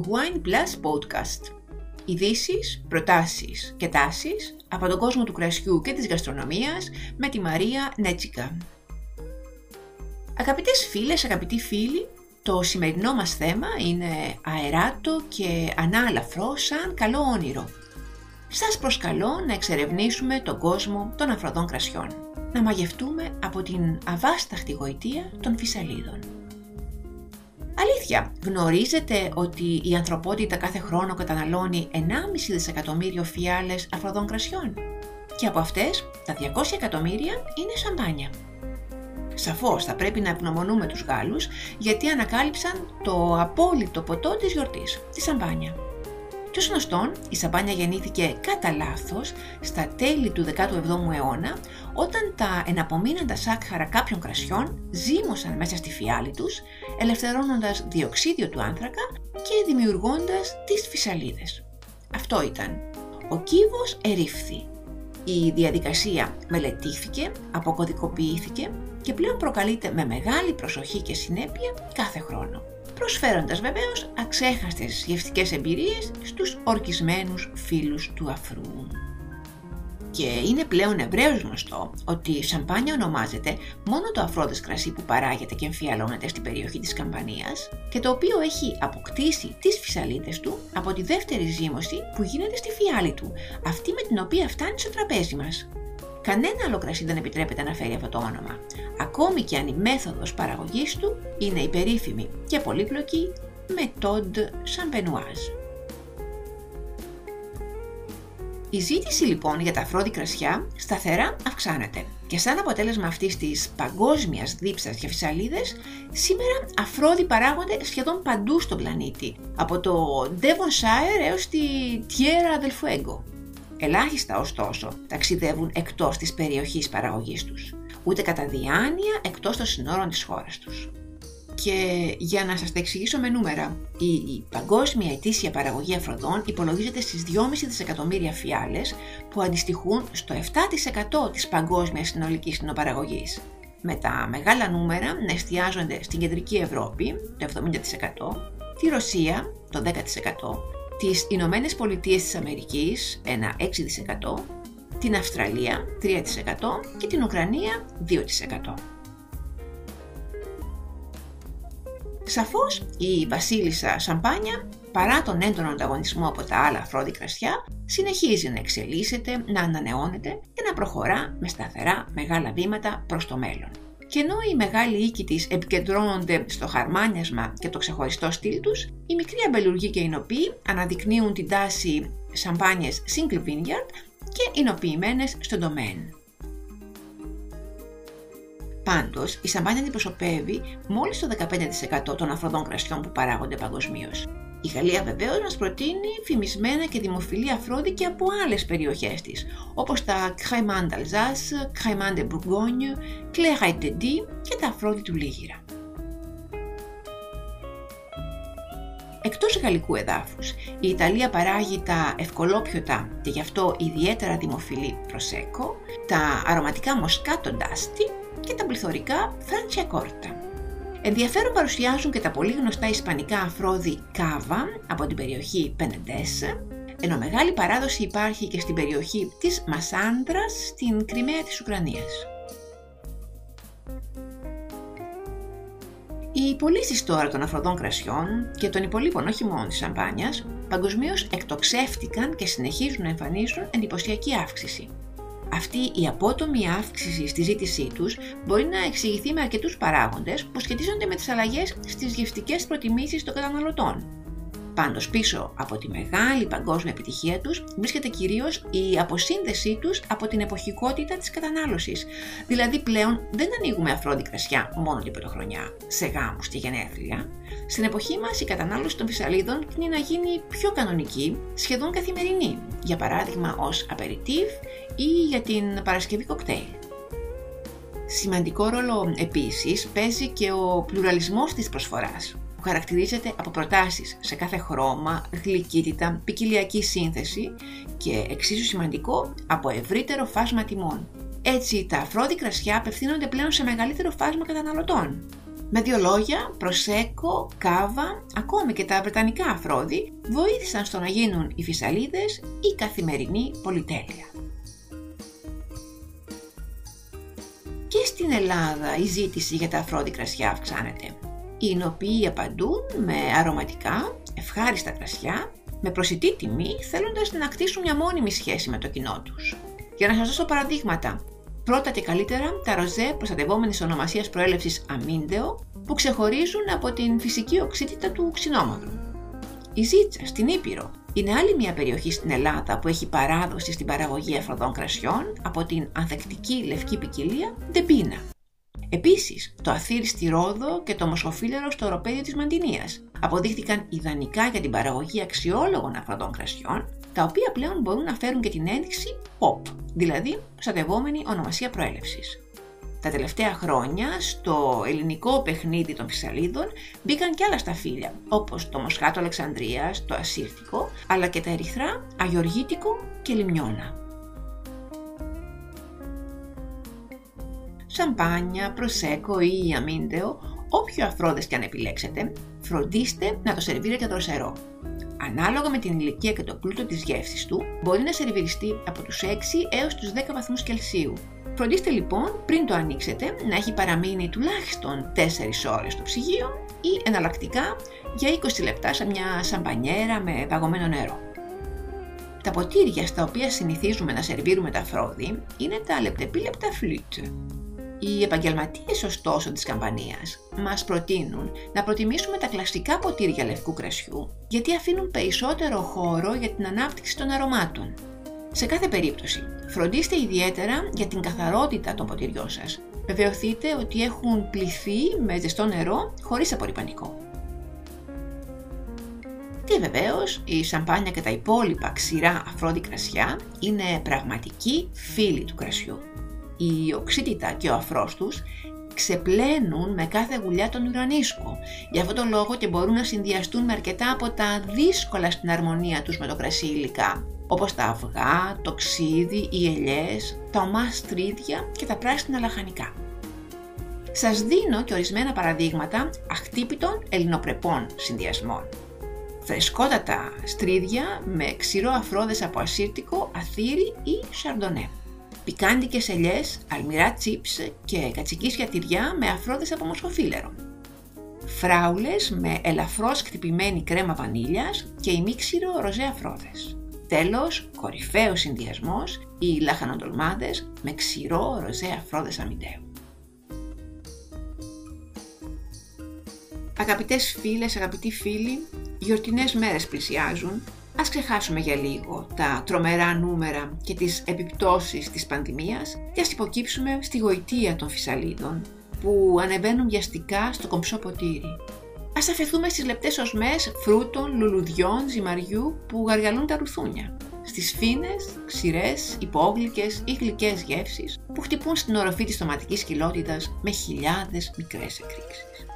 Wine Plus Podcast. Ειδήσεις, προτάσεις και τάσεις από τον κόσμο του κρασιού και της γαστρονομίας με τη Μαρία Νέτσικα. Αγαπητές φίλες, αγαπητοί φίλοι, το σημερινό μας θέμα είναι αεράτο και ανάλαφρο σαν καλό όνειρο. Σας προσκαλώ να εξερευνήσουμε τον κόσμο των αφροδών κρασιών. Να μαγευτούμε από την αβάσταχτη γοητεία των φυσαλίδων. Αλήθεια, γνωρίζετε ότι η ανθρωπότητα κάθε χρόνο καταναλώνει 1,5 δισεκατομμύριο φιάλες αφροδών κρασιών; Και από αυτές τα 200 εκατομμύρια είναι σαμπάνια. Σαφώς θα πρέπει να ευγνωμονούμε τους Γάλλους γιατί ανακάλυψαν το απόλυτο ποτό της γιορτής, τη σαμπάνια. Και ως γνωστόν, η σαμπάνια γεννήθηκε κατά λάθος στα τέλη του 17ου αιώνα όταν τα εναπομείναντα σάκχαρα κάποιων κρασιών ζύμωσαν μέσα στη φιάλη τους, ελευθερώνοντας διοξίδιο του άνθρακα και δημιουργώντας τις φυσαλίδες. Αυτό ήταν. Ο κύβος ερήφθη. Η διαδικασία μελετήθηκε, αποκωδικοποιήθηκε και πλέον προκαλείται με μεγάλη προσοχή και συνέπεια κάθε χρόνο προσφέροντας βεβαίως αξέχαστες γευστικές εμπειρίες στους ορκισμένους φίλους του αφρού. Και είναι πλέον ευρέως γνωστό ότι η σαμπάνια ονομάζεται μόνο το αφρόδες κρασί που παράγεται και εμφιαλώνεται στην περιοχή της Καμπανίας και το οποίο έχει αποκτήσει τις φυσαλίδες του από τη δεύτερη ζύμωση που γίνεται στη φιάλη του, αυτή με την οποία φτάνει στο τραπέζι μας. Κανένα άλλο κρασί δεν επιτρέπεται να φέρει αυτό το όνομα, ακόμη και αν η μέθοδος παραγωγής του είναι η περίφημη και πολύπλοκη Méthode Champenoise. Η ζήτηση λοιπόν για τα αφρόδη κρασιά σταθερά αυξάνεται και σαν αποτέλεσμα αυτής της παγκόσμιας δίψας για φυσαλίδες, σήμερα αφρόδη παράγονται σχεδόν παντού στον πλανήτη, από το Devonshire έως τη Tierra del Fuego. Ελάχιστα ωστόσο ταξιδεύουν εκτός της περιοχής παραγωγής τους, ούτε κατά διάνοια εκτός των συνόρων της χώρας τους. Και για να σας τα εξηγήσω με νούμερα, η παγκόσμια ετήσια παραγωγή αφροδών υπολογίζεται στις 2,5 δισεκατομμύρια φιάλες που αντιστοιχούν στο 7% της παγκόσμιας συνολικής συνοπαραγωγής. Με τα μεγάλα νούμερα να εστιάζονται στην κεντρική Ευρώπη, το 70%, τη Ρωσία, το 10%, τις Ηνωμένες Πολιτείες της Αμερικής, ένα 6%, την Αυστραλία 3% και την Ουκρανία 2%. Σαφώς η βασίλισσα Σαμπάνια, παρά τον έντονο ανταγωνισμό από τα άλλα φρόντι κρασιά, συνεχίζει να εξελίσσεται, να ανανεώνεται και να προχωρά με σταθερά μεγάλα βήματα προς το μέλλον. Και ενώ οι μεγάλοι οίκοι της επικεντρώνονται στο χαρμάνιασμα και το ξεχωριστό στυλ τους, οι μικροί αμπελουργοί και εινοποιοί αναδεικνύουν την τάση σαμπάνιες single vineyard και εινοποιημένες στο domain. Πάντως, η σαμπάνια αντιπροσωπεύει μόλις το 15% των αφροδών κρασιών που παράγονται παγκοσμίως. Η Γαλλία βεβαίως μας προτείνει φημισμένα και δημοφιλή αφρόδη και από άλλες περιοχές της, όπως τα Crémant d'Alsace, Crémant de Bourgogne, Clairette de Die και τα αφρόδη του Λίγυρα. Εκτός γαλλικού εδάφους, η Ιταλία παράγει τα ευκολόπιωτα και γι' αυτό ιδιαίτερα δημοφιλή προσέκο, τα αρωματικά μοσκάτο ντάστι και τα πληθωρικά φραντσιακόρτα. Ενδιαφέρον παρουσιάζουν και τα πολύ γνωστά ισπανικά αφρόδη κάβα από την περιοχή Πενεντέσε, ενώ μεγάλη παράδοση υπάρχει και στην περιοχή της Μασάντρας στην Κρυμαία της Ουκρανίας. Οι πωλήσεις τώρα των αφροδών κρασιών και των υπολείπων όχι μόνο της σαμπάνιας παγκοσμίως εκτοξεύτηκαν και συνεχίζουν να εμφανίζουν εντυπωσιακή αύξηση. Αυτή η απότομη αύξηση στη ζήτησή τους μπορεί να εξηγηθεί με αρκετούς παράγοντες που σχετίζονται με τις αλλαγές στις γευστικές προτιμήσεις των καταναλωτών. Πάντως πίσω από τη μεγάλη παγκόσμια επιτυχία τους βρίσκεται κυρίως η αποσύνδεσή τους από την εποχικότητα της κατανάλωσης. Δηλαδή πλέον δεν ανοίγουμε αφρόντι κρασιά μόνο την πρωτοχρονιά, σε γάμους και γενέθλια. Στην εποχή μας η κατανάλωση των φυσαλίδων είναι να γίνει πιο κανονική, σχεδόν καθημερινή, για παράδειγμα ως απεριτίβ ή για την Παρασκευή κοκτέιλ. Σημαντικό ρόλο επίσης παίζει και ο πλουραλισμός της προσφοράς, που χαρακτηρίζεται από προτάσεις σε κάθε χρώμα, γλυκύτητα, ποικιλιακή σύνθεση και εξίσου σημαντικό από ευρύτερο φάσμα τιμών. Έτσι, τα αφρόδη κρασιά απευθύνονται πλέον σε μεγαλύτερο φάσμα καταναλωτών. Με δύο λόγια, προσέκο, κάβα, ακόμη και τα βρετανικά αφρόδη βοήθησαν στο να γίνουν οι φυσαλίδες η καθημερινή πολυτέλεια. Και στην Ελλάδα η ζήτηση για τα αφρόδη κρασιά αυξάνεται. Οι οποίοι απαντούν με αρωματικά, ευχάριστα κρασιά, με προσιτή τιμή, θέλοντας να κτίσουν μια μόνιμη σχέση με το κοινό τους. Για να σας δώσω παραδείγματα, πρώτα και καλύτερα τα ροζέ προστατευόμενη ονομασίας προέλευσης αμύντεο που ξεχωρίζουν από την φυσική οξύτητα του ξινόμαυρου. Η Ζήτσα στην Ήπειρο είναι άλλη μια περιοχή στην Ελλάδα που έχει παράδοση στην παραγωγή αφροδών κρασιών από την ανθεκτική λευκή ποικιλία Ντεμπίνα. Επίσης, το αθήρι στη Ρόδο και το μοσχοφίλερο στο οροπέδιο της Μαντινίας αποδείχθηκαν ιδανικά για την παραγωγή αξιόλογων αφροδών κρασιών τα οποία πλέον μπορούν να φέρουν και την ένδειξη POP, δηλαδή προστατευόμενη ονομασία προέλευσης. Τα τελευταία χρόνια στο ελληνικό παιχνίδι των φυσαλίδων μπήκαν και άλλα σταφύλια, όπως το μοσχάτο Αλεξανδρίας, το ασύρτικο, αλλά και τα ερυθρά, αγιοργίτικο και λιμιώνα. Σαμπάνια, προσέκο ή αμύντεο, όποιο αφρόδες και αν επιλέξετε, φροντίστε να το σερβίρετε δροσερό. Ανάλογα με την ηλικία και το πλούτο της γεύσης του, μπορεί να σερβιριστεί από τους 6 έως τους 10 βαθμούς Κελσίου. Φροντίστε λοιπόν πριν το ανοίξετε να έχει παραμείνει τουλάχιστον 4 ώρες στο ψυγείο ή εναλλακτικά για 20 λεπτά σε μια σαμπανιέρα με παγωμένο νερό. Τα ποτήρια στα οποία συνηθίζουμε να σερβίρουμε τα φρόδι είναι τα λεπτεπίλεπτα φλούτ. Οι επαγγελματίες ωστόσο της καμπανίας μας προτείνουν να προτιμήσουμε τα κλασικά ποτήρια λευκού κρασιού γιατί αφήνουν περισσότερο χώρο για την ανάπτυξη των αρωμάτων. Σε κάθε περίπτωση, φροντίστε ιδιαίτερα για την καθαρότητα των ποτηριών σας. Βεβαιωθείτε ότι έχουν πληθεί με ζεστό νερό χωρίς απορριπανικό. Και βεβαίως η σαμπάνια και τα υπόλοιπα ξηρά αφρόδι κρασιά είναι πραγματικοί φίλοι του κρασιού η οξύτητα και ο αφρός τους ξεπλένουν με κάθε γουλιά τον ουρανίσκο. Γι' αυτόν τον λόγο και μπορούν να συνδυαστούν με αρκετά από τα δύσκολα στην αρμονία τους με το κρασί υλικά, όπως τα αυγά, το ξύδι, οι ελιές, τα ομά στρίδια και τα πράσινα λαχανικά. Σας δίνω και ορισμένα παραδείγματα αχτύπητων ελληνοπρεπών συνδυασμών. Φρεσκότατα στρίδια με ξηρό αφρόδες από ασύρτικο, αθήρι ή σαρντονέ πικάντικες ελιές, αλμυρά τσίπς και κατσικίσια τυριά με αφρόδες από μοσχοφίλερο. Φράουλες με ελαφρώς χτυπημένη κρέμα βανίλιας και ημίξιρο ροζέ αφρόδες. Τέλος, κορυφαίος συνδυασμός, οι λαχανοτολμάδες με ξηρό ροζέ αφρόδες αμυντέου. Αγαπητές φίλες, αγαπητοί φίλοι, γιορτινές μέρες πλησιάζουν Ας ξεχάσουμε για λίγο τα τρομερά νούμερα και τις επιπτώσεις της πανδημίας και ας υποκύψουμε στη γοητεία των φυσαλίδων που ανεβαίνουν βιαστικά στο κομψό ποτήρι. Ας αφαιθούμε στις λεπτές οσμές φρούτων, λουλουδιών, ζυμαριού που γαργαλούν τα ρουθούνια. Στις φίνες, ξηρές, υπόγλυκες ή γλυκές γεύσεις που χτυπούν στην οροφή της στοματικής κοιλότητας με χιλιάδες μικρές εκρήξεις.